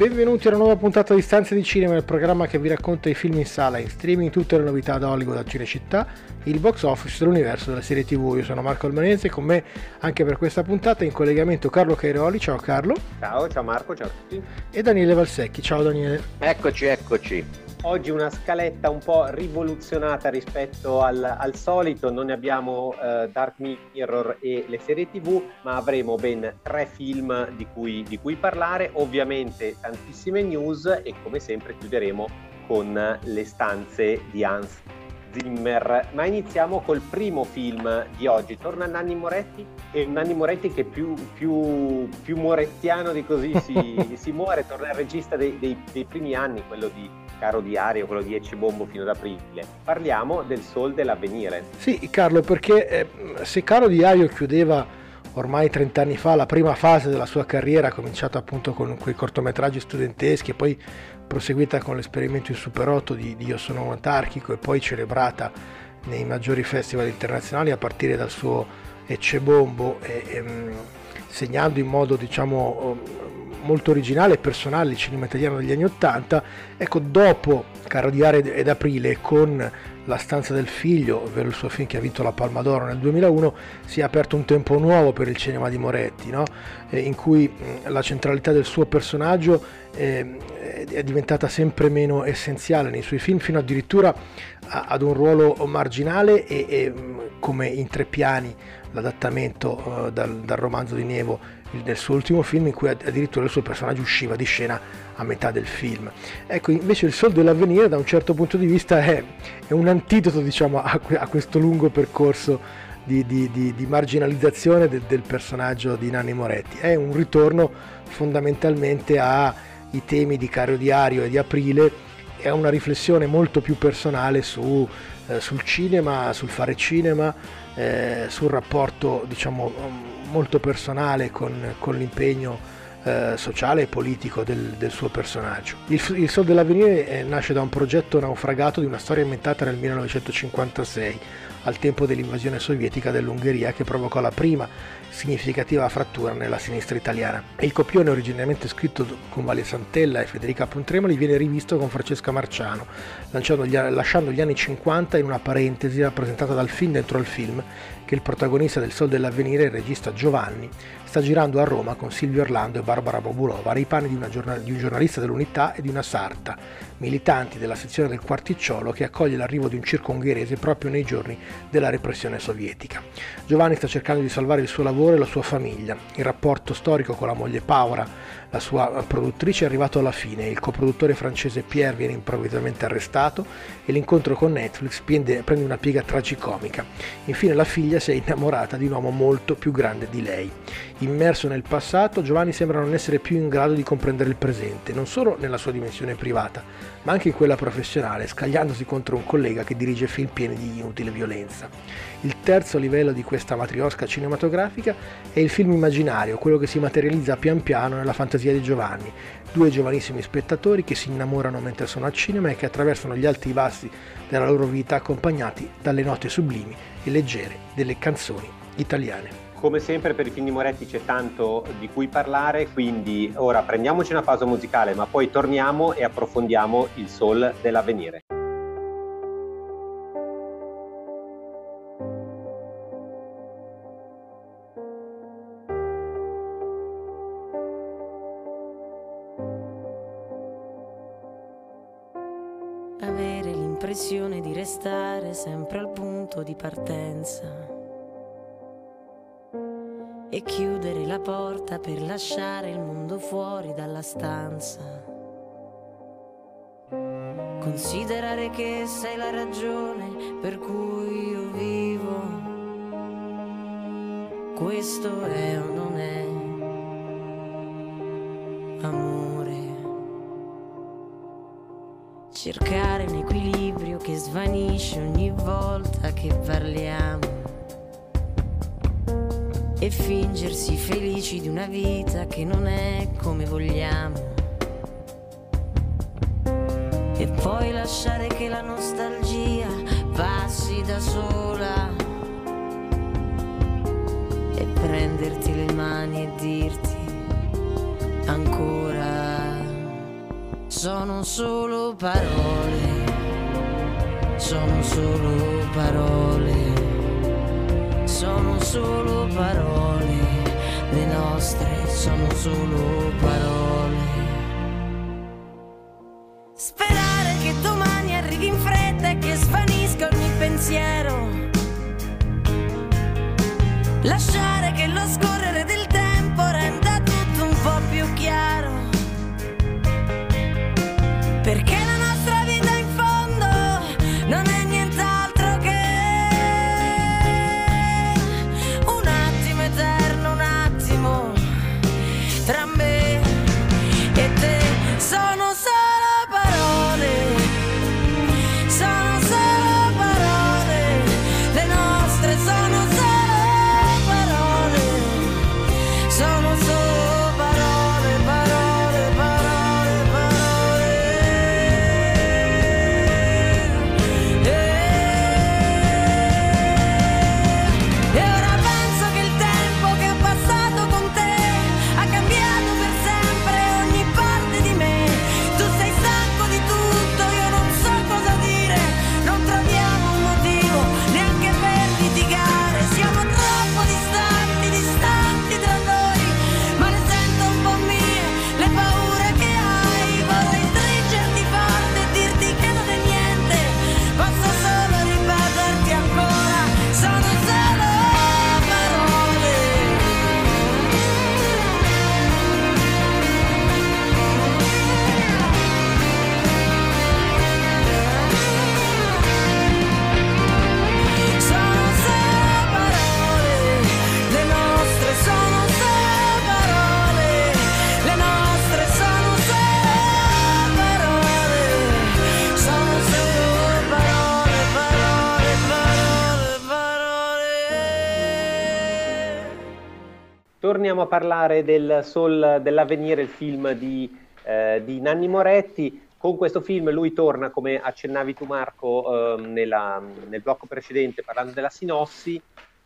Benvenuti a una nuova puntata di Stanze di Cinema, il programma che vi racconta i film in sala, in streaming, tutte le novità da Hollywood a Cinecittà, il box office dell'universo della serie TV. Io sono Marco Albanese e con me anche per questa puntata in collegamento Carlo Cairoli. Ciao Carlo. Ciao, ciao Marco, ciao a tutti. E Daniele Valsecchi. Ciao Daniele. Eccoci, eccoci. Oggi una scaletta un po' rivoluzionata rispetto al, al solito, non ne abbiamo uh, Dark Mirror e le serie tv, ma avremo ben tre film di cui, di cui parlare, ovviamente tantissime news e come sempre chiuderemo con le stanze di Hans Zimmer. Ma iniziamo col primo film di oggi. Torna Nanni Moretti e Nanni Moretti che più, più, più morettiano di così si, si muore, torna il regista dei, dei, dei primi anni, quello di Caro Diario, quello di Ecce Bombo fino ad aprile. Parliamo del Sol dell'avvenire. Sì, Carlo, perché eh, se Caro Diario chiudeva ormai 30 anni fa la prima fase della sua carriera, cominciata appunto con quei cortometraggi studenteschi e poi proseguita con l'esperimento in Super 8 di, Io sono un antarchico e poi celebrata nei maggiori festival internazionali a partire dal suo Ecce Bombo, e, e, mm, segnando in modo diciamo molto originale e personale il cinema italiano degli anni Ottanta. Ecco, dopo Caro di ed Aprile con La stanza del figlio, ovvero il suo film che ha vinto la Palma d'Oro nel 2001, si è aperto un tempo nuovo per il cinema di Moretti, no? eh, in cui la centralità del suo personaggio eh, è diventata sempre meno essenziale nei suoi film, fino addirittura ad un ruolo marginale e, e come in tre piani l'adattamento uh, dal, dal romanzo di Nevo nel suo ultimo film in cui addirittura il suo personaggio usciva di scena a metà del film. Ecco, invece il Sol dell'avvenire da un certo punto di vista è, è un antidoto diciamo, a, a, questo lungo percorso di, di, di, di marginalizzazione del, del, personaggio di Nanni Moretti. È un ritorno fondamentalmente ai temi di Cario Diario e di Aprile a una riflessione molto più personale su, eh, sul cinema, sul fare cinema, eh, sul rapporto diciamo molto personale con, con l'impegno eh, sociale e politico del, del suo personaggio. Il, il Sol dell'Avvenire eh, nasce da un progetto naufragato di una storia inventata nel 1956, al tempo dell'invasione sovietica dell'Ungheria che provocò la prima significativa frattura nella sinistra italiana. Il copione, originariamente scritto con Valia Santella e Federica Pontremoli, viene rivisto con Francesca Marciano, lasciando gli anni 50 in una parentesi rappresentata dal film dentro il film che il protagonista del Sol dell'Avvenire, il regista Giovanni, sta girando a Roma con Silvio Orlando e Barbara Bobulova, nei panni di, giornal- di un giornalista dell'Unità e di una sarta, militanti della sezione del Quarticciolo che accoglie l'arrivo di un circo ungherese proprio nei giorni della repressione sovietica. Giovanni sta cercando di salvare il suo lavoro e la sua famiglia. Il rapporto storico con la moglie Paura, la sua produttrice, è arrivato alla fine. Il coproduttore francese Pierre viene improvvisamente arrestato e l'incontro con Netflix prende una piega tragicomica. Infine la figlia si è innamorata di un uomo molto più grande di lei. Immerso nel passato, Giovanni sembra non essere più in grado di comprendere il presente, non solo nella sua dimensione privata, ma anche in quella professionale, scagliandosi contro un collega che dirige film pieni di inutile violenza. Il terzo livello di questa matriosca cinematografica è il film immaginario, quello che si materializza pian piano nella fantasia di Giovanni, due giovanissimi spettatori che si innamorano mentre sono al cinema e che attraversano gli alti e bassi della loro vita accompagnati dalle note sublimi e leggere delle canzoni italiane. Come sempre per i film di Moretti c'è tanto di cui parlare, quindi ora prendiamoci una pausa musicale, ma poi torniamo e approfondiamo il sol dell'avvenire. Avere l'impressione di restare sempre al punto di partenza e chiudere la porta per lasciare il mondo fuori dalla stanza. Considerare che sei la ragione per cui io vivo. Questo è o non è. amore. Cercare un equilibrio che svanisce ogni volta che parliamo. E fingersi felici di una vita che non è come vogliamo. E poi lasciare che la nostalgia passi da sola e prenderti le mani e dirti ancora sono solo parole, sono solo parole, sono solo parole, le nostre sono solo parole. Sperare che domani arrivi in fretta e che svanisca ogni pensiero. Lasciare che lo scorrere Torniamo a parlare del Sol dell'avvenire, il film di, eh, di Nanni Moretti. Con questo film lui torna, come accennavi tu Marco ehm, nella- nel blocco precedente parlando della sinossi,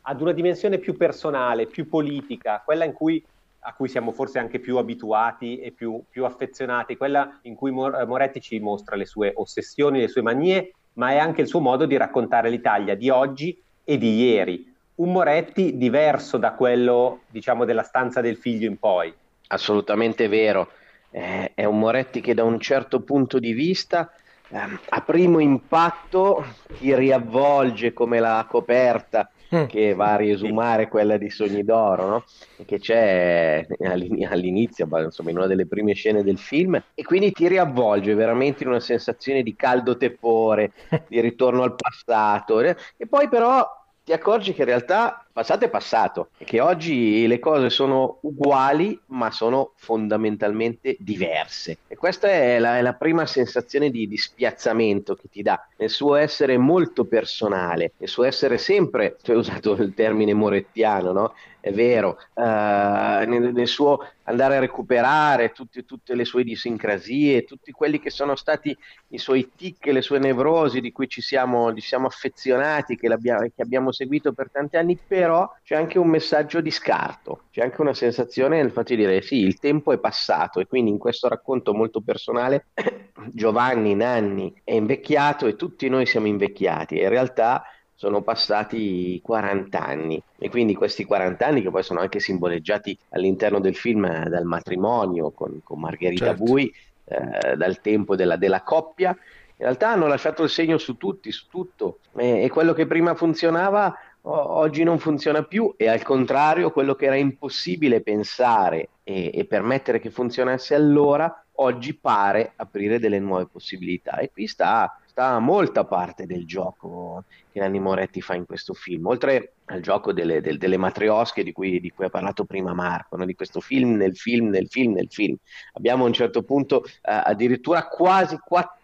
ad una dimensione più personale, più politica, quella cui, a cui siamo forse anche più abituati e più, più affezionati, quella in cui Mor- Moretti ci mostra le sue ossessioni, le sue manie, ma è anche il suo modo di raccontare l'Italia di oggi e di ieri. Un Moretti diverso da quello, diciamo, della stanza del figlio in poi. Assolutamente vero. Eh, è un Moretti che da un certo punto di vista, ehm, a primo impatto, ti riavvolge come la coperta Mm. che va a riesumare quella di Sogni d'Oro, no? Che c'è all'in- all'inizio, ma, insomma, in una delle prime scene del film, e quindi ti riavvolge veramente in una sensazione di caldo tepore, di ritorno al passato, eh. E poi però ti accorgi che in realtà passato è passato che oggi le cose sono uguali ma sono fondamentalmente diverse. E questa è la, è la prima sensazione di, di spiazzamento che ti dà nel suo essere molto personale, nel suo essere sempre, tu hai usato il termine morettiano, no? È vero, eh, nel, nel suo andare a recuperare tutte, tutte le sue idiosincrasie, tutti quelli che sono stati i suoi tic, le sue nevrosi di cui ci siamo, ci siamo affezionati, che, che abbiamo seguito per tanti anni, però c'è anche un messaggio di scarto, c'è anche una sensazione nel fatto di dire sì, il tempo è passato e quindi in questo racconto molto personale Giovanni Nanni è invecchiato e tutti noi siamo invecchiati e in realtà sono passati 40 anni e quindi questi 40 anni che poi sono anche simboleggiati all'interno del film eh, dal matrimonio con, con Margherita Certo. Bui, eh, dal tempo della, della coppia, in realtà hanno lasciato il segno su tutti, su tutto e, e quello che prima funzionava oggi non funziona più e al contrario quello che era impossibile pensare e, e permettere che funzionasse allora oggi pare aprire delle nuove possibilità e qui sta sta molta parte del gioco che Nanni Moretti fa in questo film, oltre al gioco delle, del, delle matriosche di cui, di cui, ha parlato prima Marco, no? di questo film nel film, nel film, nel film. Abbiamo a un certo punto eh, addirittura quasi quattro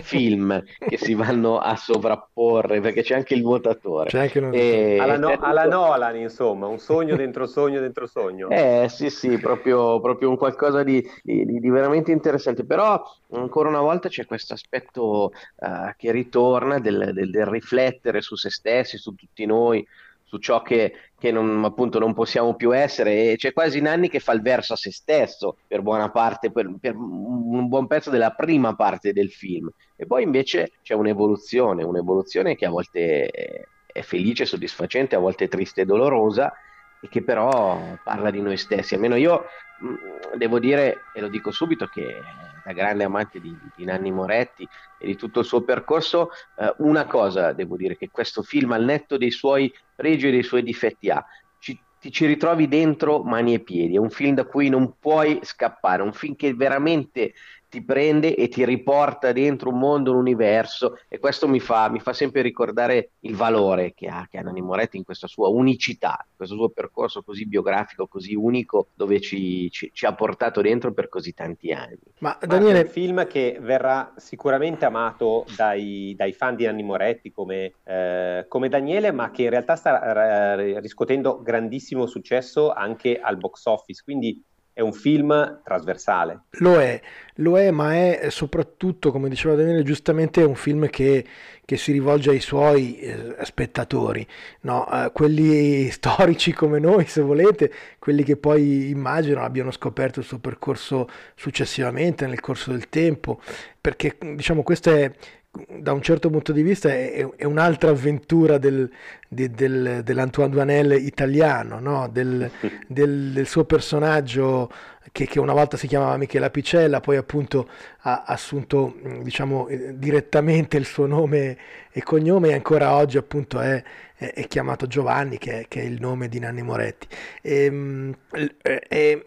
film che si vanno a sovrapporre perché c'è anche il nuotatore. C'è anche e, alla, no, alla Nolan, insomma, un sogno dentro sogno dentro sogno. Eh sì, sì, proprio, proprio un qualcosa di, di, di, veramente interessante. Però ancora una volta c'è questo aspetto uh, che ritorna del, del, del riflettere su se stessi, su tutti noi su ciò che, che non, appunto non possiamo più essere e c'è quasi Nanni che fa il verso a se stesso per buona parte, per, per, un buon pezzo della prima parte del film. E poi invece c'è un'evoluzione, un'evoluzione che a volte è felice, soddisfacente, a volte triste e dolorosa e che però parla di noi stessi. Almeno io mh, devo dire, e lo dico subito, che da grande amante di, di, Nanni Moretti e di tutto il suo percorso, eh, una cosa devo dire, che questo film al netto dei suoi pregi e dei suoi difetti ha, ci, ti ci ritrovi dentro mani e piedi, è un film da cui non puoi scappare, un film che veramente ti prende e ti riporta dentro un mondo, un universo e questo mi fa, mi fa sempre ricordare il valore che ha, che ha Nanni Moretti in questa sua unicità, in questo suo percorso così biografico, così unico, dove ci, ci, ci ha portato dentro per così tanti anni. Ma Daniele... è un film che verrà sicuramente amato dai, dai fan di Nanni Moretti come, eh, come, Daniele, ma che in realtà sta eh, riscuotendo grandissimo successo anche al box office, quindi è un film trasversale. Lo è, lo è, ma è soprattutto, come diceva Daniele, giustamente un film che, che si rivolge ai suoi eh, spettatori, no? eh, quelli storici come noi, se volete, quelli che poi immagino abbiano scoperto il suo percorso successivamente nel corso del tempo, perché diciamo questo è da un certo punto di vista è, è un'altra avventura del, di, del, dell'Antoine Duanel italiano, no? del, del, del, suo personaggio che, che, una volta si chiamava Michela Picella, poi appunto ha assunto diciamo, eh, direttamente il suo nome e cognome e ancora oggi appunto è, è, è chiamato Giovanni, che è, che è, il nome di Nanni Moretti. E, e,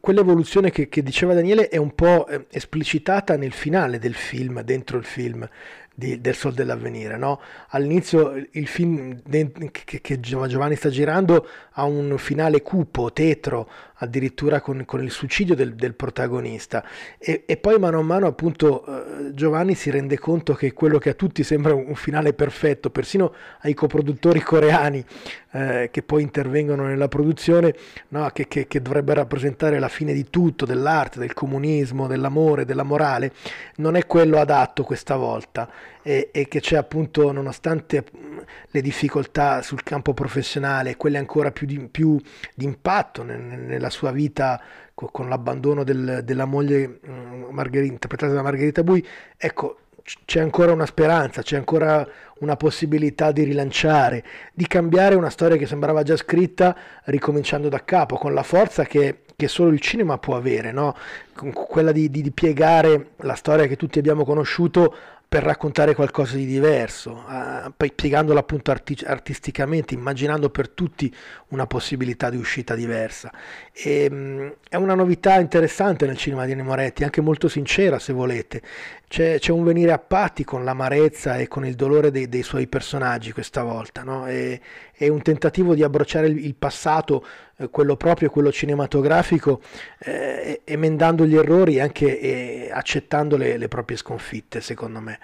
quell'evoluzione che, che, diceva Daniele è un po' eh, esplicitata nel finale del film, dentro il film di, del Sol dell'Avvenire. No? All'inizio il film che, che, Giovanni sta girando ha un finale cupo, tetro, addirittura con, con il suicidio del, del protagonista e, e, poi mano a mano appunto eh, Giovanni si rende conto che quello che a tutti sembra un, un finale perfetto, persino ai coproduttori coreani eh, che poi intervengono nella produzione, no? che, che, che dovrebbe rappresentare la fine di tutto, dell'arte, del comunismo, dell'amore, della morale, non è quello adatto questa volta e, e che c'è appunto, nonostante le difficoltà sul campo professionale, quelle ancora più di, più di impatto nella sua vita con l'abbandono del, della moglie Margherita, interpretata da Margherita Bui, ecco, c'è ancora una speranza, c'è ancora una possibilità di rilanciare, di cambiare una storia che sembrava già scritta ricominciando da capo, con la forza che, che solo il cinema può avere, no? quella di, di, di piegare la storia che tutti abbiamo conosciuto per raccontare qualcosa di diverso, piegandola appunto arti- artisticamente, immaginando per tutti una possibilità di uscita diversa. E, mh, mm, è una novità interessante nel cinema di Nemoretti, anche molto sincera se volete. C'è, c'è un venire a patti con l'amarezza e con il dolore dei, dei suoi personaggi questa volta, no? è, è, un tentativo di abbracciare il, il passato, eh, quello proprio, quello cinematografico, eh, emendando gli errori e anche eh, accettando le, le proprie sconfitte, secondo me.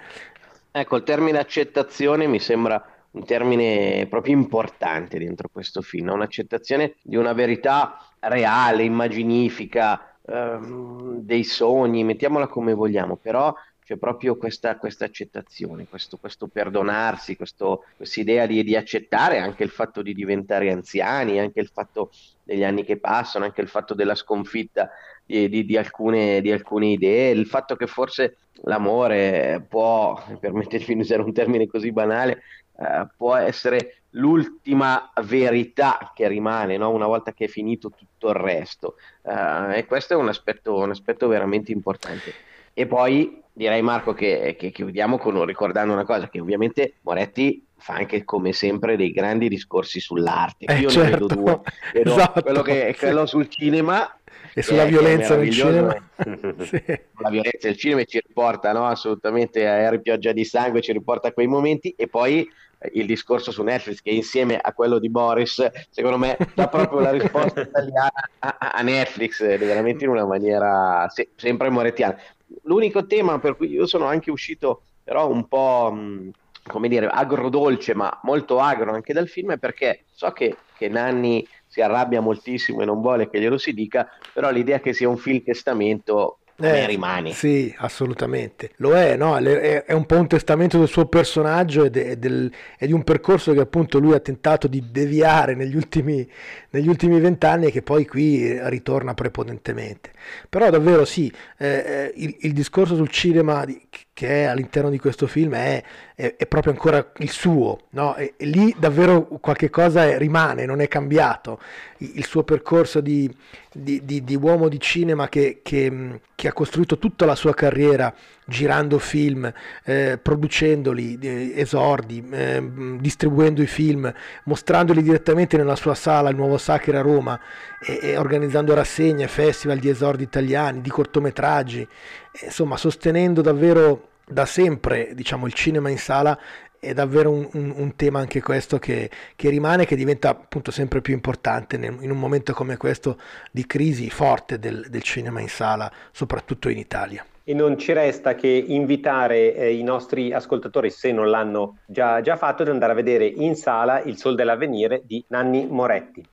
Ecco, il termine accettazione mi sembra un termine proprio importante dentro questo film, un'accettazione di una verità reale, immaginifica, ehm, dei sogni, mettiamola come vogliamo, però c'è proprio questa, questa accettazione, questo, questo perdonarsi, questa idea di, di, accettare anche il fatto di diventare anziani, anche il fatto degli anni che passano, anche il fatto della sconfitta di, di, di alcune, alcune, idee, il fatto che forse l'amore può, permettetemi di usare un termine così banale, eh, può essere l'ultima verità che rimane no? una volta che è finito tutto il resto. Uh, e questo è un aspetto, un aspetto veramente importante. E poi direi Marco che, che chiudiamo con, ricordando una cosa, che ovviamente Moretti fa anche come sempre dei grandi discorsi sull'arte. Eh, Io certo. ne vedo due. Vedo esatto, quello, che, quello sul cinema e sulla è violenza nel cinema. Sì. La violenza del cinema ci riporta no, assolutamente a Harry Pioggia di Sangue, ci riporta a quei momenti e poi eh, il discorso su Netflix che insieme a quello di Boris, secondo me, dà proprio la risposta italiana a, a Netflix, eh, veramente in una maniera se- sempre morettiana. L'unico tema per cui io sono anche uscito però un po', mh, come dire, agrodolce, ma molto agro anche dal film, è perché so che, che Nanni si arrabbia moltissimo e non vuole che glielo si dica, però l'idea che sia un film testamento Eh, rimane. Sì, assolutamente. Lo è, no? È, un po' un testamento del suo personaggio e, de- del- e di un percorso che appunto lui ha tentato di deviare negli ultimi, negli ultimi vent'anni e che poi qui ritorna prepotentemente. Però davvero sì, eh, eh, il, il discorso sul cinema di- che è all'interno di questo film è, è- è proprio ancora il suo, no? E, e lì davvero qualche cosa è- rimane, non è cambiato. Il, il suo percorso di, di- di- di uomo di cinema che, che, che ha costruito tutta la sua carriera girando film, eh, producendoli, eh, esordi, eh, distribuendo i film, mostrandoli direttamente nella sua sala, il nuovo Sacre a Roma, e, organizzando rassegne, festival di esordi italiani, di cortometraggi, e, insomma sostenendo davvero da sempre diciamo, il cinema in sala è davvero un, un- un tema anche questo che, che rimane, che diventa appunto sempre più importante nel- in un momento come questo di crisi forte del, del cinema in sala, soprattutto in Italia. E non ci resta che invitare eh, i nostri ascoltatori, se non l'hanno già, già fatto, ad andare a vedere in sala Il Sol dell'Avvenire di Nanni Moretti.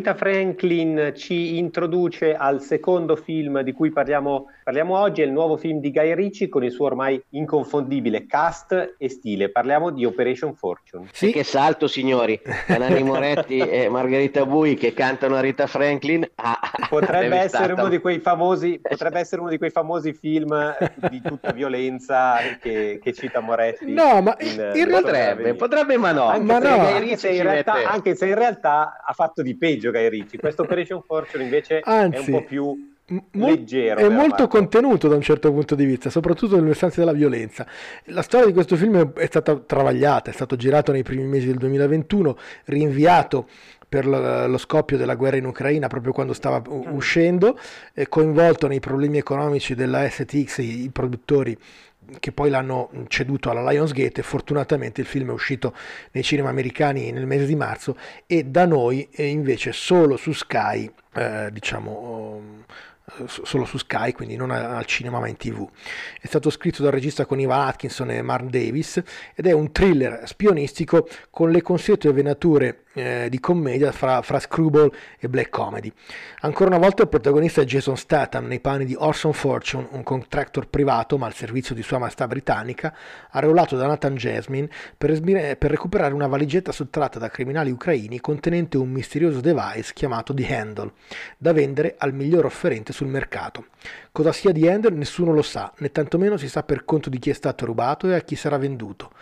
Rita Franklin ci introduce al secondo film di cui parliamo, parliamo oggi, è il nuovo film di Guy Ritchie con il suo ormai inconfondibile cast e stile. Parliamo di Operation Fortune. E Sì, che salto, signori! Nanni Moretti e Margherita Bui che cantano a Rita Franklin. Ah, Potrebbe deve essere, stata- uno di quei famosi, potrebbe essere uno di quei famosi film di tutta violenza che, che cita Moretti. No, ma in- in Potrebbe, potrebbe, ma no. Anche, Ma se, no. In realtà, mette- anche se in realtà ha fatto di peggio Guy Ritchie. Questo Operation Fortune invece Anzi, è un po' più leggero. è molto Marco? contenuto da un certo punto di vista, soprattutto nel versante della violenza. La storia di questo film è stata travagliata, è stato girato nei primi mesi del 2021, rinviato per lo, scoppio della guerra in Ucraina proprio quando stava u- uscendo, coinvolto nei problemi economici della STX, i produttori che poi l'hanno ceduto alla Lionsgate e fortunatamente il film è uscito nei cinema americani nel mese di marzo e da noi eh, invece solo su Sky, eh, diciamo eh, so- solo su Sky, quindi non al cinema ma in tv. È stato scritto dal regista con Ivan Atkinson e Mark Davis ed è un thriller spionistico con le consuete venature eh, di commedia fra, fra screwball e black comedy. Ancora una volta il protagonista è Jason Statham nei panni di Orson Fortune, un contractor privato ma al servizio di Sua Maestà Britannica, arruolato da Nathan Jasmine per, esmire, per recuperare una valigetta sottratta da criminali ucraini contenente un misterioso device chiamato The Handle, da vendere al miglior offerente sul mercato. Cosa sia The Handle nessuno lo sa, né tantomeno si sa per conto di chi è stato rubato e a chi sarà venduto.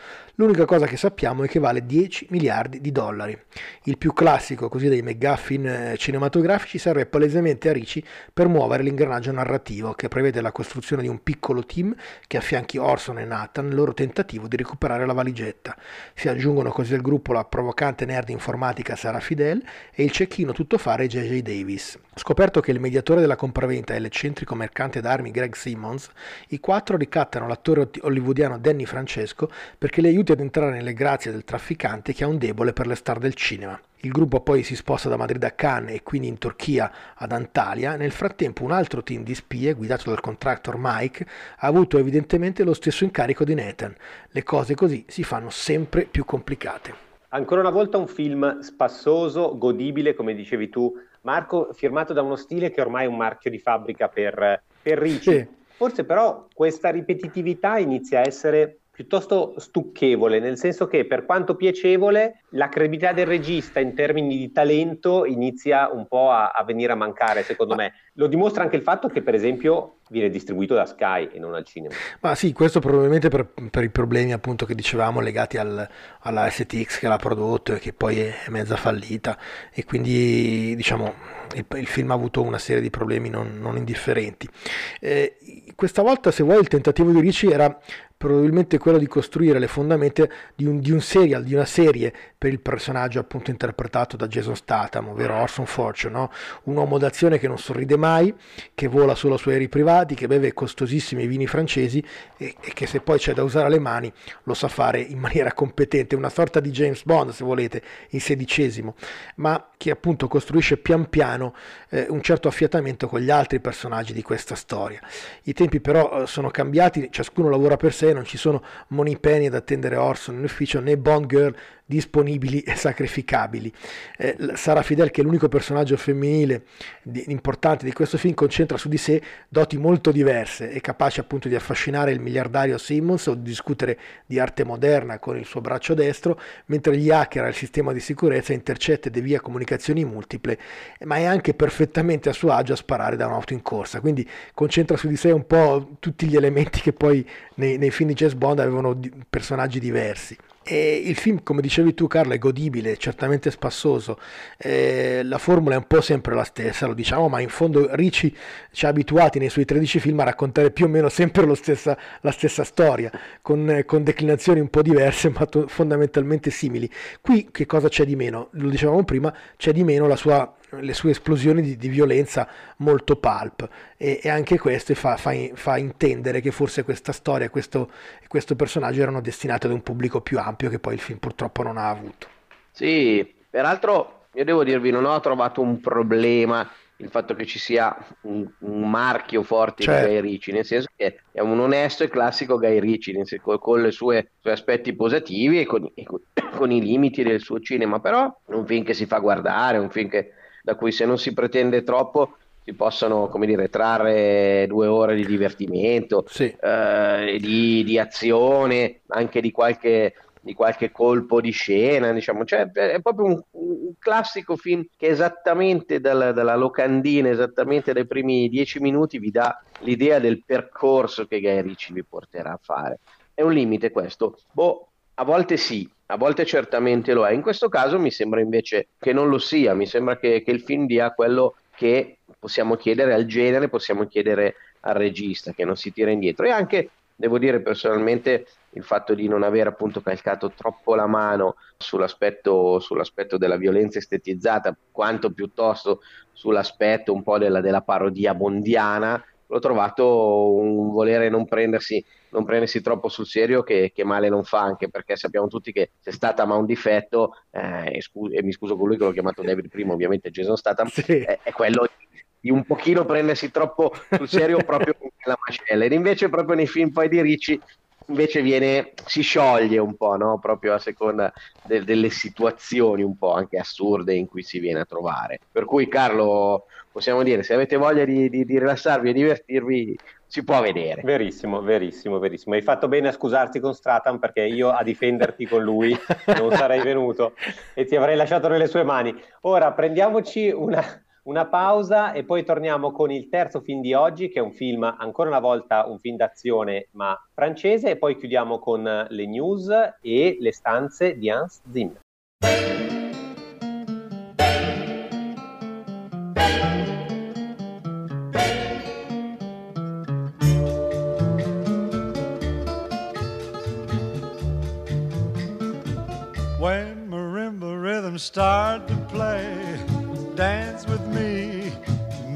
L'unica cosa che sappiamo è che vale 10 miliardi di dollari. Il più classico così dei McGuffin eh, cinematografici serve palesemente a Ricci per muovere l'ingranaggio narrativo che prevede la costruzione di un piccolo team che affianchi Orson e Nathan nel loro tentativo di recuperare la valigetta. Si aggiungono così al gruppo la provocante nerd informatica Sara Fidel e il cecchino tuttofare J.J. Davis. Scoperto che il mediatore della compraventa è l'eccentrico mercante d'armi Greg Simmons, i quattro ricattano l'attore hollywoodiano Danny Francesco perché li aiuti ad entrare nelle grazie del trafficante che ha un debole per le star del cinema. Il gruppo poi si sposta da Madrid a Cannes e quindi in Turchia ad Antalya. Nel frattempo un altro team di spie, guidato dal contractor Mike, ha avuto evidentemente lo stesso incarico di Nathan. Le cose così si fanno sempre più complicate. Ancora una volta un film spassoso, godibile, come dicevi tu, Marco, firmato da uno stile che ormai è un marchio di fabbrica per, per Ricci. Sì. Forse però questa ripetitività inizia a essere piuttosto stucchevole, nel senso che per quanto piacevole, la credibilità del regista in termini di talento inizia un po' a, a venire a mancare, secondo me. Lo dimostra anche il fatto che, per esempio, viene distribuito da Sky e non al cinema. Ma sì, questo probabilmente per, per i problemi appunto che dicevamo legati al, alla STX che l'ha prodotto e che poi è mezza fallita e quindi diciamo il, il film ha avuto una serie di problemi non, non indifferenti. Eh, questa volta se vuoi il tentativo di Ricci era probabilmente quello di costruire le fondamenta di un, di un, serial, di una serie per il personaggio appunto interpretato da Jason Statham, ovvero Orson Fortune, no? un uomo d'azione che non sorride mai, che vola solo su aerei privati, che beve costosissimi vini francesi e, e, che se poi c'è da usare le mani lo sa fare in maniera competente, una sorta di James Bond se volete, in sedicesimo, ma che appunto costruisce pian piano eh, un certo affiatamento con gli altri personaggi di questa storia. I tempi però eh, sono cambiati, ciascuno lavora per sé, non ci sono Money Penny ad attendere Orson in ufficio né Bond Girl disponibili e sacrificabili. Eh, Sara Fidel, che è l'unico personaggio femminile di, importante di questo film, concentra su di sé doti molto diverse, è capace appunto di affascinare il miliardario Simmons o di discutere di arte moderna con il suo braccio destro, mentre gli hacker al sistema di sicurezza intercetta e devia comunicazioni multiple, ma è anche perfettamente a suo agio a sparare da un'auto in corsa, quindi concentra su di sé un po' tutti gli elementi che poi nei, nei film di Jazz Bond avevano personaggi diversi. E il film, come dicevi tu Carlo, è godibile, certamente spassoso, eh, la formula è un po' sempre la stessa, lo diciamo, ma in fondo Ricci ci ha abituati nei suoi 13 film a raccontare più o meno sempre stessa, la stessa storia, con, con, declinazioni un po' diverse ma to- fondamentalmente simili. Qui che cosa c'è di meno? Lo dicevamo prima, c'è di meno la sua le sue esplosioni di, di violenza molto pulp e, e anche questo fa, fa, fa, intendere che forse questa storia e questo, questo personaggio erano destinati ad un pubblico più ampio che poi il film purtroppo non ha avuto. Sì, peraltro io devo dirvi non ho trovato un problema il fatto che ci sia un, un marchio forte certo. di Guy Ricci, nel senso che è un onesto e classico Guy Ricci, senso, con i suoi aspetti positivi e con, e con, con, i limiti del suo cinema, però è un film che si fa guardare, un film che da cui se non si pretende troppo si possono come dire, trarre due ore di divertimento, sì. eh, di, di, azione, anche di qualche, di qualche, colpo di scena, diciamo. cioè, è proprio un, un classico film che esattamente dalla, dalla, locandina, esattamente dai primi dieci minuti vi dà l'idea del percorso che Guy Ricci vi porterà a fare. È un limite questo? Boh, a volte sì, a volte certamente lo è. In questo caso mi sembra invece che non lo sia, mi sembra che, che il film dia quello che possiamo chiedere al genere, possiamo chiedere al regista, che non si tira indietro. E anche, devo dire personalmente, il fatto di non aver appunto calcato troppo la mano sull'aspetto, sull'aspetto della violenza estetizzata, quanto piuttosto sull'aspetto un po' della, della parodia bondiana, l'ho trovato un volere non prendersi, non prendersi troppo sul serio che, che, male non fa, anche perché sappiamo tutti che se Statham ha un difetto, eh, e, scu- e, mi scuso con lui che l'ho chiamato David prima, ovviamente Jason Statham, sì. è, è, quello di un pochino prendersi troppo sul serio proprio nella mascella. Ed invece proprio nei film poi di Ricci invece viene, si scioglie un po', no? proprio a seconda de- delle situazioni un po' anche assurde in cui si viene a trovare. Per cui Carlo, possiamo dire, se avete voglia di, di, di rilassarvi e divertirvi, si può vedere. Verissimo, verissimo, verissimo. Hai fatto bene a scusarti con Stratan perché io a difenderti con lui non sarei venuto e ti avrei lasciato nelle sue mani. Ora prendiamoci una, una pausa e poi torniamo con il terzo film di oggi, che è un film, ancora una volta, un film d'azione ma francese, e poi chiudiamo con le news e le stanze di Hans Zimmer.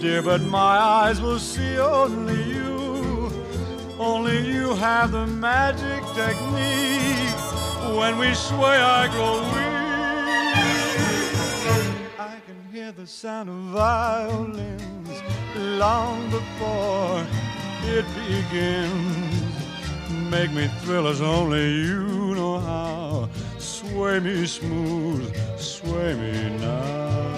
dear, but my eyes will see only you. Only you have the magic technique. When we sway, I grow weak. I can hear the sound of violins long before it begins. Make me thrill as only you know how. Sway me smooth, sway me now.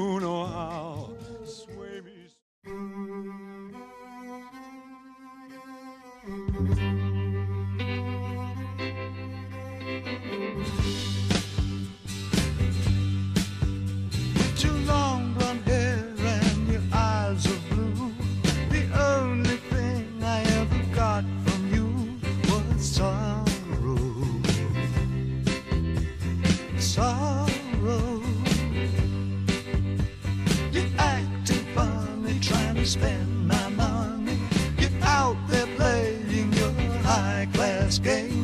spend my money. You're out there playing your high class games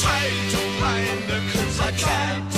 Try to find her cause I can't.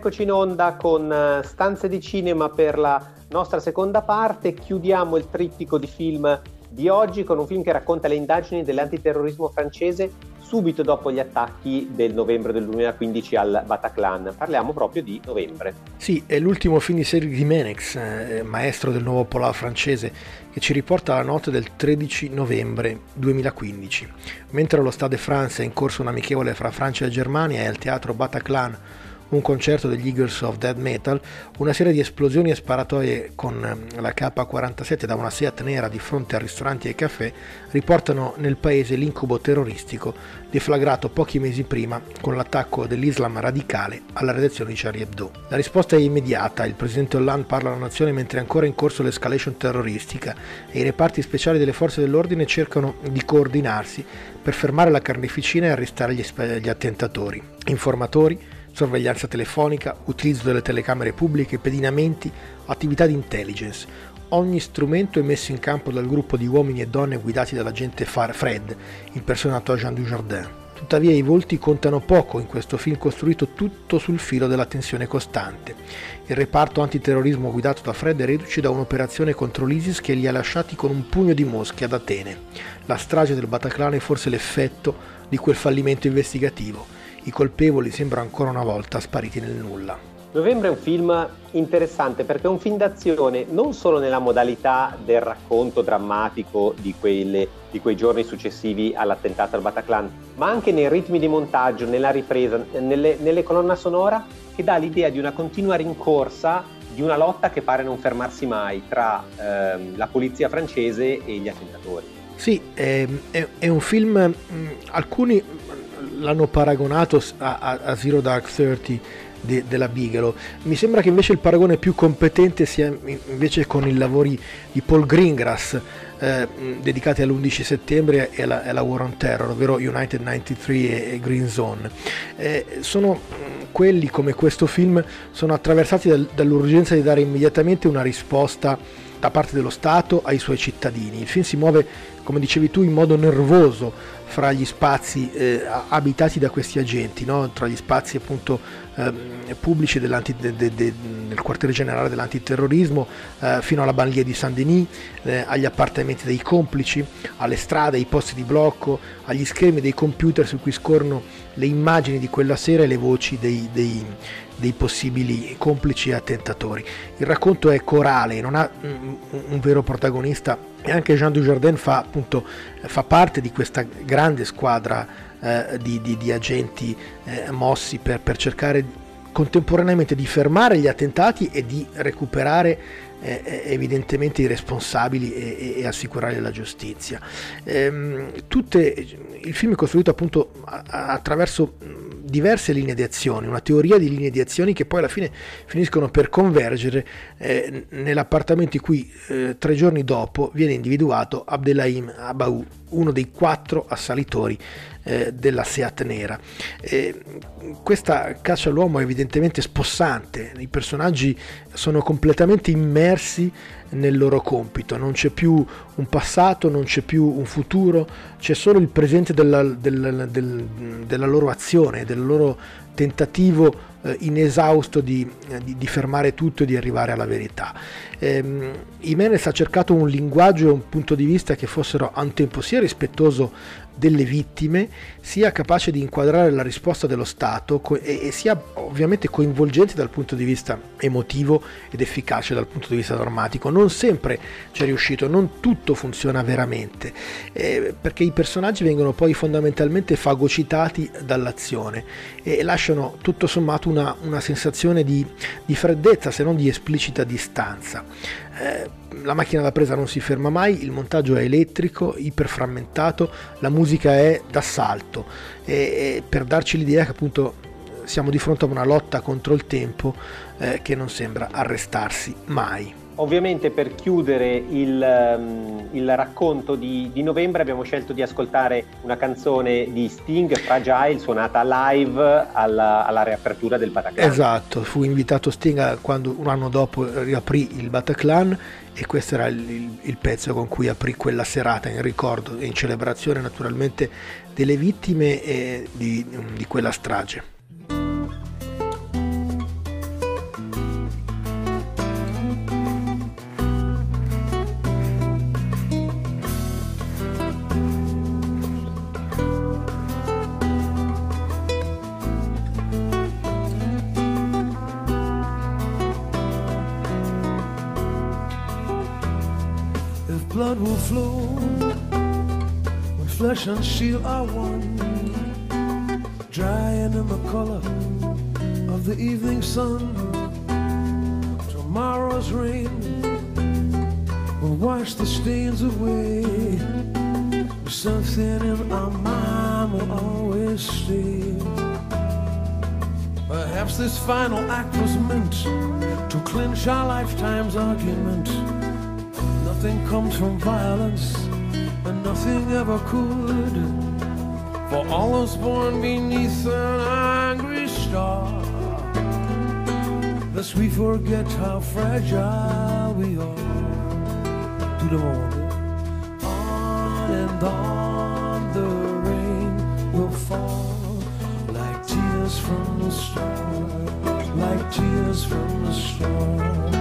Rieccoci in onda con eh, Stanze di Cinema per la nostra seconda parte. Chiudiamo il trittico di film di oggi con un film che racconta le indagini dell'antiterrorismo francese subito dopo gli attacchi del novembre del 2015 al Bataclan. Parliamo proprio di novembre. Sì, è l'ultimo film di serie di Menex, eh, maestro del nuovo polar francese, che ci riporta alla notte del 13 novembre 2015. Mentre allo Stade France è in corso un amichevole fra Francia e Germania e al teatro Bataclan un concerto degli Eagles of Dead Metal, una serie di esplosioni e sparatorie con ehm, la K-47 da una Seat nera di fronte a ristoranti e caffè riportano nel paese l'incubo terroristico deflagrato pochi mesi prima con l'attacco dell'Islam radicale alla redazione di Charlie Hebdo. La risposta è immediata, il presidente Hollande parla alla nazione mentre è ancora in corso l'escalation terroristica e i reparti speciali delle forze dell'ordine cercano di coordinarsi per fermare la carneficina e arrestare gli, gli attentatori. Informatori, sorveglianza telefonica, utilizzo delle telecamere pubbliche, pedinamenti, attività di intelligence. Ogni strumento è messo in campo dal gruppo di uomini e donne guidati dall'agente Far Fred, impersonato a Jean Dujardin. Tuttavia i volti contano poco in questo film costruito tutto sul filo della tensione costante. Il reparto antiterrorismo guidato da Fred è reduce da un'operazione contro l'ISIS che li ha lasciati con un pugno di mosche ad Atene. La strage del Bataclan è forse l'effetto di quel fallimento investigativo i colpevoli sembrano ancora una volta spariti nel nulla. Novembre è un film interessante perché è un film d'azione non solo nella modalità del racconto drammatico di, quelle, di quei giorni successivi all'attentato al Bataclan, ma anche nei ritmi di montaggio, nella ripresa, nelle, nelle colonna sonora che dà l'idea di una continua rincorsa di una lotta che pare non fermarsi mai tra ehm, la polizia francese e gli attentatori. Sì, è, è, è un film, mh, alcuni l'hanno paragonato a, a, a Zero Dark Thirty de, della Bigelow. Mi sembra che invece il paragone più competente sia invece con i lavori di Paul Greengrass eh, dedicati all'11 settembre e alla, alla, War on Terror, ovvero United 93 e, e Green Zone. Eh, sono quelli come questo film sono attraversati dal, dall'urgenza di dare immediatamente una risposta da parte dello Stato ai suoi cittadini. Il film si muove, come dicevi tu, in modo nervoso fra gli spazi eh, abitati da questi agenti, no? tra gli spazi appunto eh, pubblici de, de, de, del quartiere generale dell'antiterrorismo eh, fino alla banlieue di Saint-Denis, eh, agli appartamenti dei complici, alle strade, ai posti di blocco, agli schermi dei computer su cui scorrono le immagini di quella sera e le voci dei, dei, dei possibili complici e attentatori. Il racconto è corale, non ha un, un vero protagonista e anche Jean Dujardin fa, appunto, fa parte di questa grande squadra eh, di, di, di, agenti eh, mossi per, per, cercare contemporaneamente di fermare gli attentati e di recuperare eh, eh evidentemente i responsabili e, e, assicurare la giustizia. Ehm, tutte, il film è costruito appunto attraverso diverse linee di azione, una teoria di linee di azioni che poi alla fine finiscono per convergere eh, nell'appartamento in cui eh, tre giorni dopo viene individuato Abdelhaim Abaou, uno dei quattro assalitori eh, della Seat nera. questa caccia all'uomo è evidentemente spossante, i personaggi sono completamente immersi nel loro compito, non c'è più un passato, non c'è più un futuro, c'è solo il presente della, della, del, della loro azione, del loro tentativo eh, inesausto di, eh, di, di, fermare tutto e di arrivare alla verità. Eh, Jimenez ha cercato un linguaggio e un punto di vista che fossero a un tempo sia rispettoso delle vittime, sia capace di inquadrare la risposta dello Stato e, e sia ovviamente coinvolgente dal punto di vista emotivo ed efficace dal punto di vista drammatico. Non sempre ci è riuscito, non tutto funziona veramente, eh, perché i personaggi vengono poi fondamentalmente fagocitati dall'azione e lasciano tutto sommato una, una sensazione di, di freddezza, se non di esplicita distanza. Eh, la macchina da presa non si ferma mai, il montaggio è elettrico, iperframmentato, la musica è d'assalto e, e per darci l'idea che appunto siamo di fronte a una lotta contro il tempo eh, che non sembra arrestarsi mai. Ovviamente per chiudere il, um, il racconto di, di, novembre abbiamo scelto di ascoltare una canzone di Sting, Fragile, suonata live alla, alla riapertura del Bataclan. Esatto, fu invitato Sting quando un anno dopo riaprì il Bataclan e questo era il, il, il pezzo con cui aprì quella serata in ricordo e in celebrazione naturalmente delle vittime di, di quella strage. Flesh and steel are one, drying in the color of the evening sun. Tomorrow's rain will wash the stains away. Something in our mind will always stay. Perhaps this final act was meant to clinch our lifetime's argument. Nothing comes from violence, nothing ever could. For all those born beneath an angry star, lest we forget how fragile we are. To the morning, on and on the rain will fall like tears from the star, like tears from the star.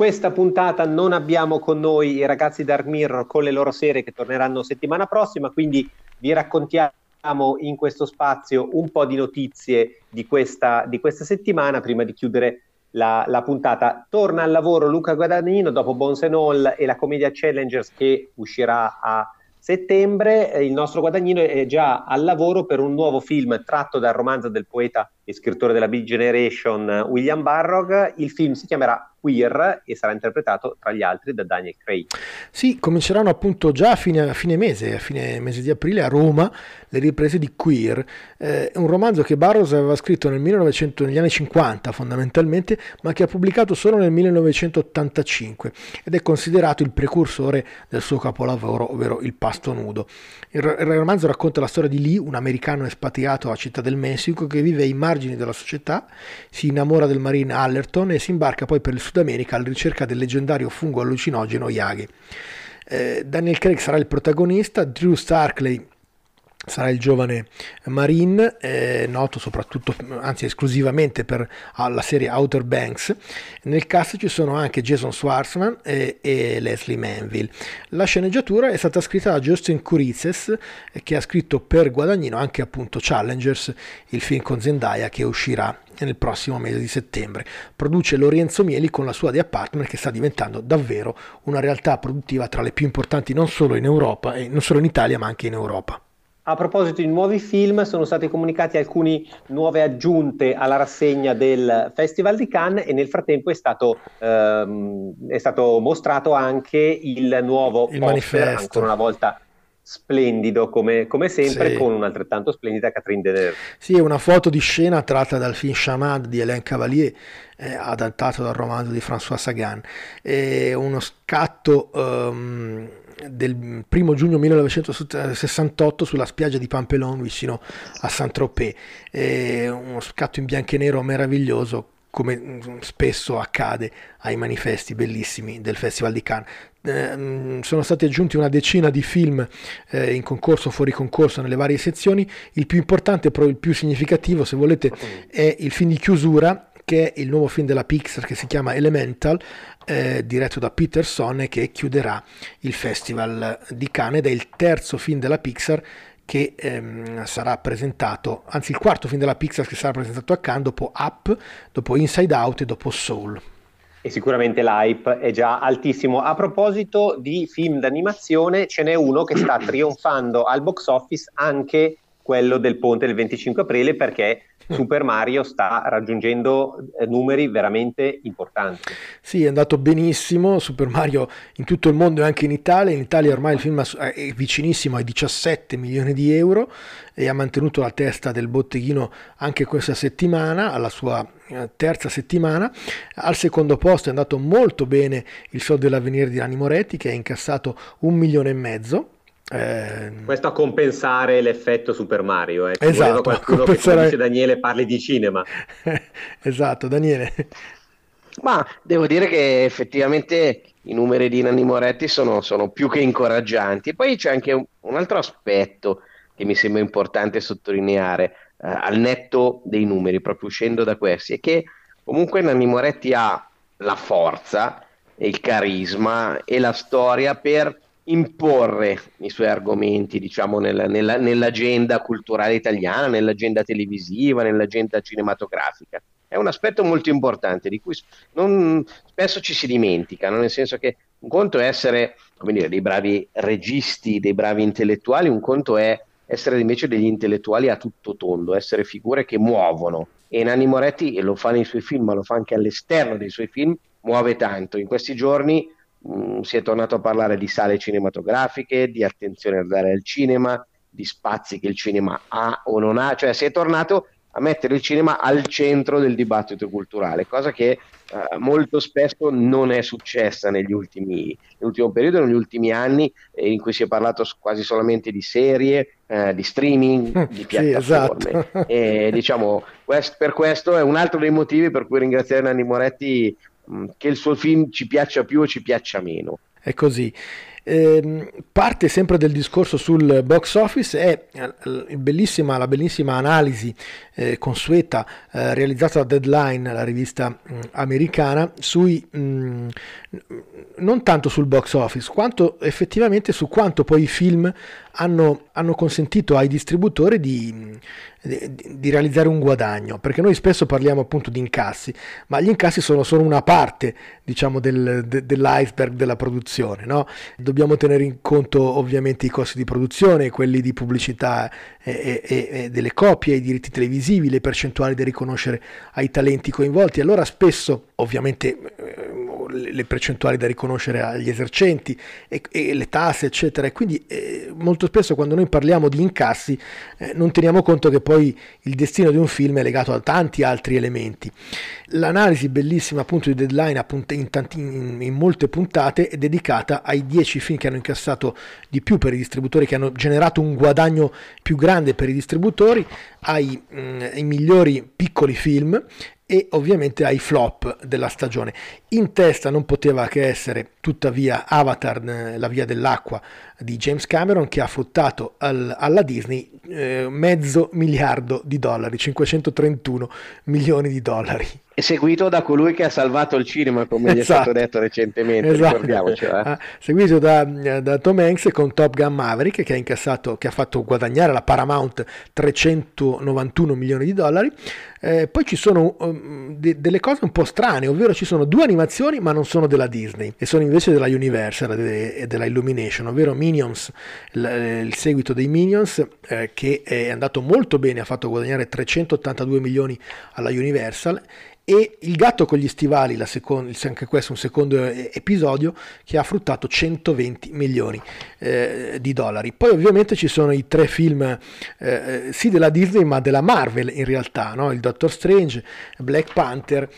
Questa puntata non abbiamo con noi i ragazzi Dark Mirror con le loro serie che torneranno settimana prossima, quindi vi raccontiamo in questo spazio un po' di notizie di questa, di questa settimana prima di chiudere la, la puntata. Torna al lavoro Luca Guadagnino dopo Bones and All e la commedia Challengers che uscirà a settembre. Eh, Il nostro Guadagnino è già al lavoro per un nuovo film tratto dal romanzo del poeta e scrittore della Big Generation eh, William Barrog. Il film si chiamerà Queer e sarà interpretato tra gli altri da Daniel Craig. Sì, cominceranno appunto già a fine, a fine mese, a fine mese di aprile a Roma, le riprese di Queer. Eh, un romanzo che Barrows aveva scritto nel 1900, negli anni 50 fondamentalmente, ma che ha pubblicato solo nel 1985 ed è considerato il precursore del suo capolavoro, ovvero Il pasto nudo. Il, il romanzo racconta la storia di Lee, un americano espatriato alla città del Messico che vive ai margini della società, si innamora del marine Allerton e si imbarca poi per il Sud America alla ricerca del leggendario fungo allucinogeno Yagi. Eh, Daniel Craig sarà il protagonista, Drew Starkley sarà il giovane Marine, eh, noto soprattutto, anzi esclusivamente per ah, la serie Outer Banks. Nel cast ci sono anche Jason Schwartzman e, e Leslie Manville. La sceneggiatura è stata scritta da Justin Kuritzes, eh, che ha scritto per Guadagnino anche appunto Challengers, il film con Zendaya che uscirà nel prossimo mese di settembre. Produce Lorenzo Mieli con la sua The Apartment che sta diventando davvero una realtà produttiva tra le più importanti non solo in Europa, non solo in Italia ma anche in Europa. A proposito di nuovi film, sono state comunicate alcune nuove aggiunte alla rassegna del Festival di Cannes e nel frattempo è stato, ehm, è stato mostrato anche il nuovo Il poster, manifesto. ancora una volta splendido come, come sempre Sì. con un'altrettanto splendida Catherine Deneuve. Sì, è una foto di scena tratta dal film Chamad di Hélène Cavalier, eh, adattato dal romanzo di François Sagan. È uno scatto ehm, del primo giugno 1968 sulla spiaggia di Pampelon vicino a Saint-Tropez. È uno scatto in bianco e nero meraviglioso come mm, spesso accade ai manifesti bellissimi del Festival di Cannes. Eh, mm, sono stati aggiunti una decina di film eh, in concorso, fuori concorso nelle varie sezioni. Il più importante, però il più significativo, se volete, è il film di chiusura, che è il nuovo film della Pixar che si chiama Elemental, eh, diretto da Peterson e che chiuderà il Festival di Cannes ed è il terzo film della Pixar che ehm, sarà presentato, anzi il quarto film della Pixar che sarà presentato a Cannes dopo Up, dopo Inside Out e dopo Soul. E sicuramente l'hype è già altissimo. A proposito di film d'animazione, ce n'è uno che sta trionfando al box office, anche quello del ponte del 25 aprile, perché Super Mario sta raggiungendo eh, numeri veramente importanti. Sì, è andato benissimo, Super Mario in tutto il mondo e anche in Italia. In Italia ormai il film è vicinissimo ai 17 milioni di euro e ha mantenuto la testa del botteghino anche questa settimana, alla sua eh, terza settimana. Al secondo posto è andato molto bene il Sol dell'Avvenire di Nanni Moretti che ha incassato un milione e mezzo. Eh, Questo a compensare l'effetto Super Mario. Eh. Esatto, qualcuno che, compensare- come dice Daniele, parli di cinema. esatto, Daniele. Ma devo dire che effettivamente i numeri di Nanni Moretti sono, sono più che incoraggianti. E poi c'è anche un, un altro aspetto che mi sembra importante sottolineare, eh, al netto dei numeri, proprio uscendo da questi, è che comunque Nanni Moretti ha la forza il carisma e la storia per imporre i suoi argomenti, diciamo, nella- nella- nell'agenda culturale italiana, nell'agenda televisiva, nell'agenda cinematografica. È un aspetto molto importante di cui non- spesso ci si dimentica, no? nel senso che un conto è essere, dire, dei bravi registi, dei bravi intellettuali, un conto è essere invece degli intellettuali a tutto tondo, essere figure che muovono. E Nanni Moretti e lo fa nei suoi film, ma lo fa anche all'esterno dei suoi film, muove tanto. In questi giorni mh, si è tornato a parlare di sale cinematografiche, di attenzione a dare al cinema, di spazi che il cinema ha o non ha, cioè si è tornato a mettere il cinema al centro del dibattito culturale, cosa che eh, molto spesso non è successa negli ultimi, nell'ultimo periodo, negli ultimi anni, eh, in cui si è parlato quasi solamente di serie, eh, di streaming, di Sì, piattaforme. esatto. E diciamo, quest- per questo è un altro dei motivi per cui ringraziare Nanni Moretti che il suo film ci piaccia più o ci piaccia meno. È così. Ehm, parte sempre del discorso sul box office è eh, bellissima- la bellissima analisi eh, consueta eh, realizzata da Deadline, la rivista mh, americana, sui, mh, non tanto sul box office, quanto effettivamente su quanto poi i film hanno, hanno consentito ai distributori di, di- di realizzare un guadagno, perché noi spesso parliamo appunto di incassi, ma gli incassi sono solo una parte, diciamo, del- de- dell'iceberg della produzione, no? Dobbiamo tenere in conto ovviamente i costi di produzione, quelli di pubblicità e, e- e delle copie, i diritti televisivi, le percentuali da riconoscere ai talenti coinvolti. Allora spesso, ovviamente, eh, le percentuali da riconoscere agli esercenti e, e le tasse, eccetera. E quindi eh, molto spesso quando noi parliamo di incassi eh, non teniamo conto che poi il destino di un film è legato a tanti altri elementi. L'analisi bellissima appunto di Deadline appunto, in, tanti- in- in molte puntate è dedicata ai 10 film che hanno incassato di più per i distributori, che hanno generato un guadagno più grande per i distributori, ai, mm, ai migliori piccoli film e ovviamente ai flop della stagione. In testa non poteva che essere tuttavia Avatar, eh, la via dell'acqua di James Cameron che ha fruttato al- alla Disney eh, mezzo miliardo di dollari, 531 milioni di dollari. Seguito da colui che ha salvato il cinema, come gli è stato Esatto. detto recentemente, Esatto. ricordiamocelo. eh. Ah, seguito da, da Tom Hanks con Top Gun Maverick che ha incassato, che ha fatto guadagnare alla Paramount 391 milioni di dollari. Eh, poi ci sono um, de- delle cose un po' strane, ovvero ci sono due animazioni ma non sono della Disney e sono invece della Universal de- e della Illumination, ovvero Minions, il, il seguito dei Minions eh, che è andato molto bene, ha fatto guadagnare 382 milioni alla Universal e Il gatto con gli stivali, la secon- anche questo è un secondo eh, episodio che ha fruttato 120 milioni eh, di dollari. Poi ovviamente ci sono i tre film eh, eh, sì della Disney ma della Marvel in realtà, no? il Doctor Strange, Black Panther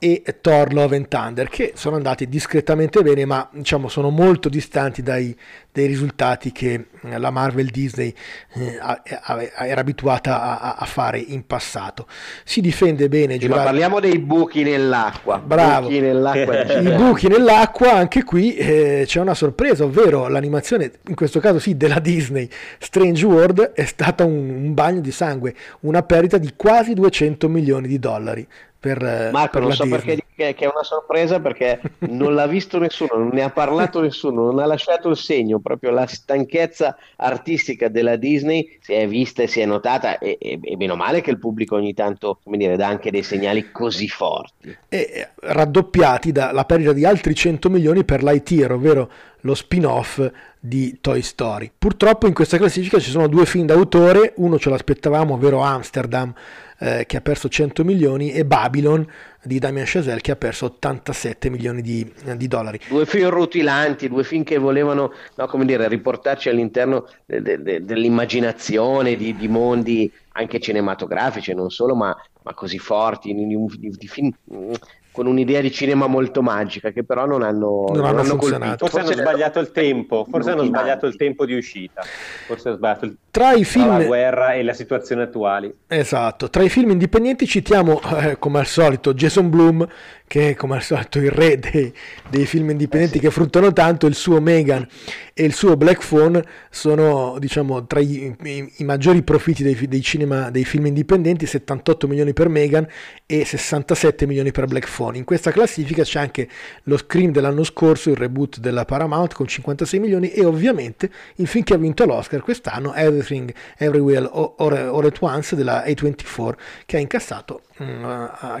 e Thor Love and Thunder che sono andati discretamente bene ma diciamo sono molto distanti dai, dai risultati che eh, la Marvel Disney eh, a- a- era abituata a, a fare in passato si difende bene Sì, ma parliamo dei buchi nell'acqua. Bravo. Buchi nell'acqua i buchi nell'acqua, anche qui eh, c'è una sorpresa, ovvero l'animazione, in questo caso sì, della Disney, Strange World, è stata un, un bagno di sangue, una perdita di quasi 200 milioni di dollari per, eh, Marco, per non so Disney. perché che, che è una sorpresa perché non l'ha visto nessuno, non ne ha parlato nessuno, non ha lasciato il segno, proprio la stanchezza artistica della Disney si è vista e si è notata e, e, e meno male che il pubblico ogni tanto, come dire, dà anche dei segnali così forti. e raddoppiati dalla perdita di altri 100 milioni per Lightyear, ovvero lo spin-off di Toy Story. Purtroppo in questa classifica ci sono due film d'autore, uno ce l'aspettavamo, ovvero Amsterdam, eh, che ha perso 100 milioni, e Babylon di Damien Chazelle, che ha perso 87 milioni di, di dollari. Due film rutilanti, due film che volevano, no, dire, riportarci all'interno de- de- de- dell'immaginazione di, di mondi anche cinematografici, non solo, ma, ma così forti, di film mm, con un'idea di cinema molto magica, che però non hanno, Non hanno funzionato. colpito. Forse hanno sbagliato il tempo, forse hanno sbagliato il tempo di uscita, forse hanno sbagliato il Tra i tra la film... guerra e la situazione attuali. Esatto, tra i film indipendenti citiamo eh, come al solito Jason Blum, che è come al solito il re dei, dei film indipendenti che fruttano tanto, il suo Megan e il suo Black Phone sono diciamo tra i, i- i maggiori profitti dei, dei cinema, dei film indipendenti, 78 milioni per Megan e 67 milioni per Black Phone. In questa classifica c'è anche lo Scream dell'anno scorso, il reboot della Paramount con 56 milioni e ovviamente il film che ha vinto l'Oscar quest'anno, Everything Everywhere All, All at Once della A24 che ha incassato, mm,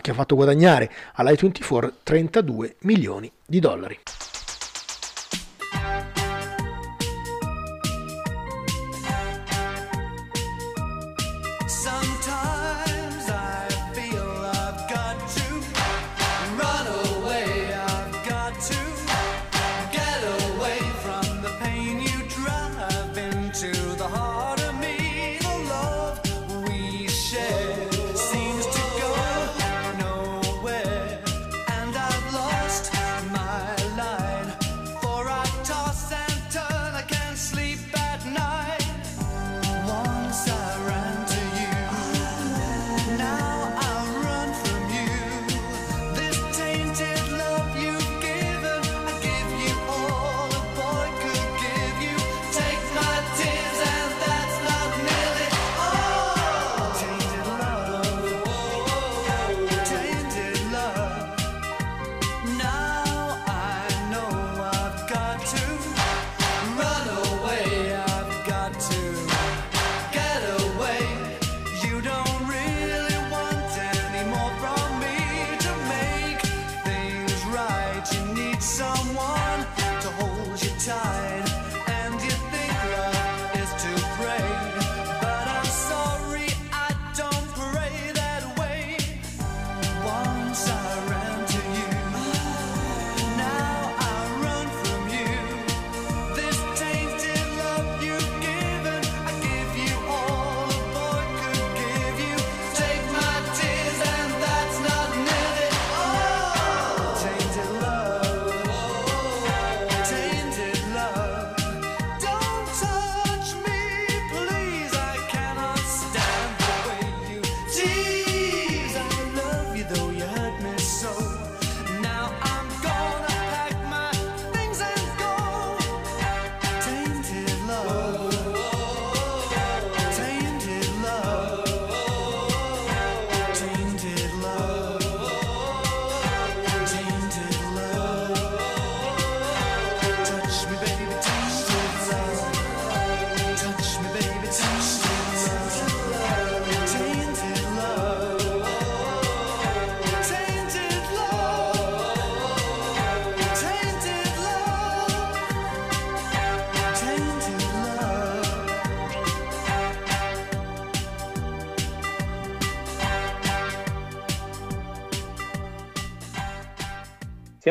che ha fatto guadagnare alla A24 32 milioni di dollari.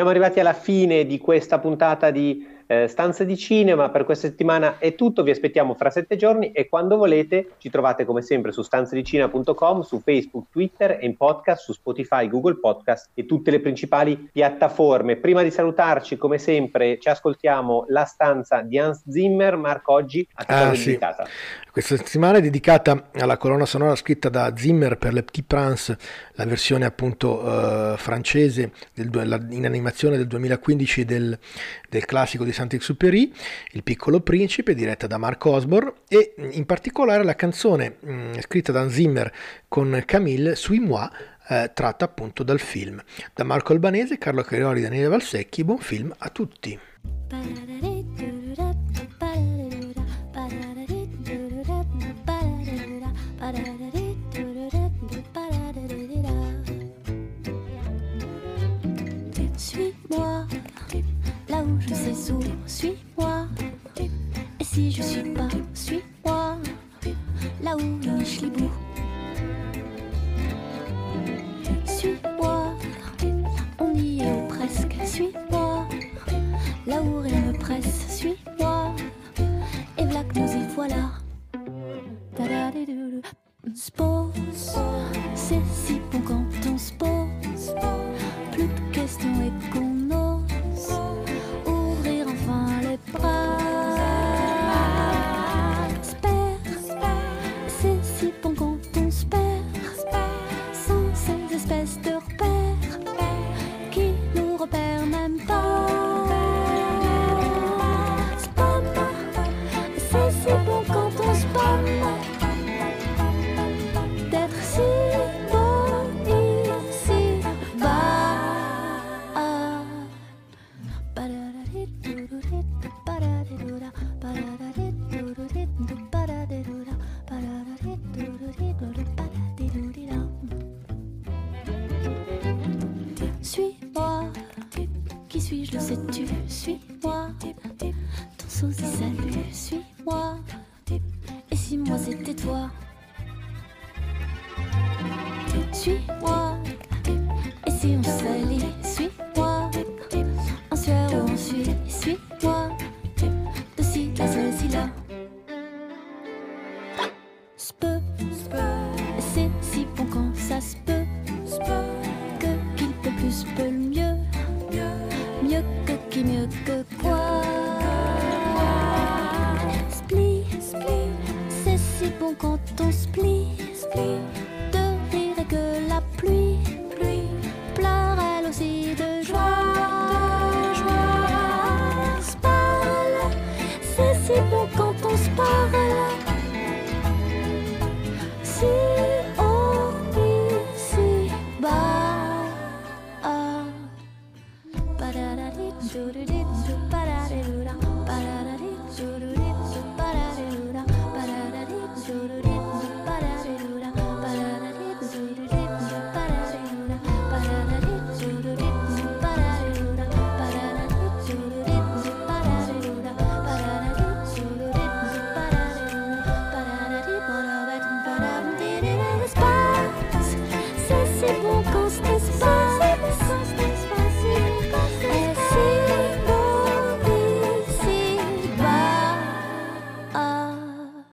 Siamo arrivati alla fine di questa puntata di eh, Stanze di Cinema. Per questa settimana è tutto. Vi aspettiamo fra sette giorni e quando volete ci trovate come sempre su stanzedicina.com, su Facebook, Twitter e in podcast su Spotify, Google Podcast e tutte le principali piattaforme. Prima di salutarci, come sempre, ci ascoltiamo La stanza di Hans Zimmer. Marco, oggi a che Ah, sì. dedicata? Questa settimana è dedicata alla colonna sonora scritta da Zimmer per Le Petit Prince, la versione appunto eh, francese del la- in animazione del 2015 del, del classico di Saint-Exupéry, Il piccolo principe, diretta da Mark Osborne, e in particolare la canzone mh, scritta da Zimmer con Camille Suis moi, eh, tratta appunto dal film. Da Marco Albanese, Carlo Carioli, Daniele Valsecchi, buon film a tutti. Sais où, suis-moi. Et si je suis pas, suis-moi, là où le Michelibou. Suis-moi, on y est ou presque, suis-moi. Là où rien ne presse, suis-moi. Et voilà que nous y voilà. Ta-da-di-dou-dou. On se pose, c'est si bon quand on se pose. Plus de questions et qu'on Suis-moi, qui suis-je, le sais-tu? Suis-moi, ton sosie salut, suis-moi.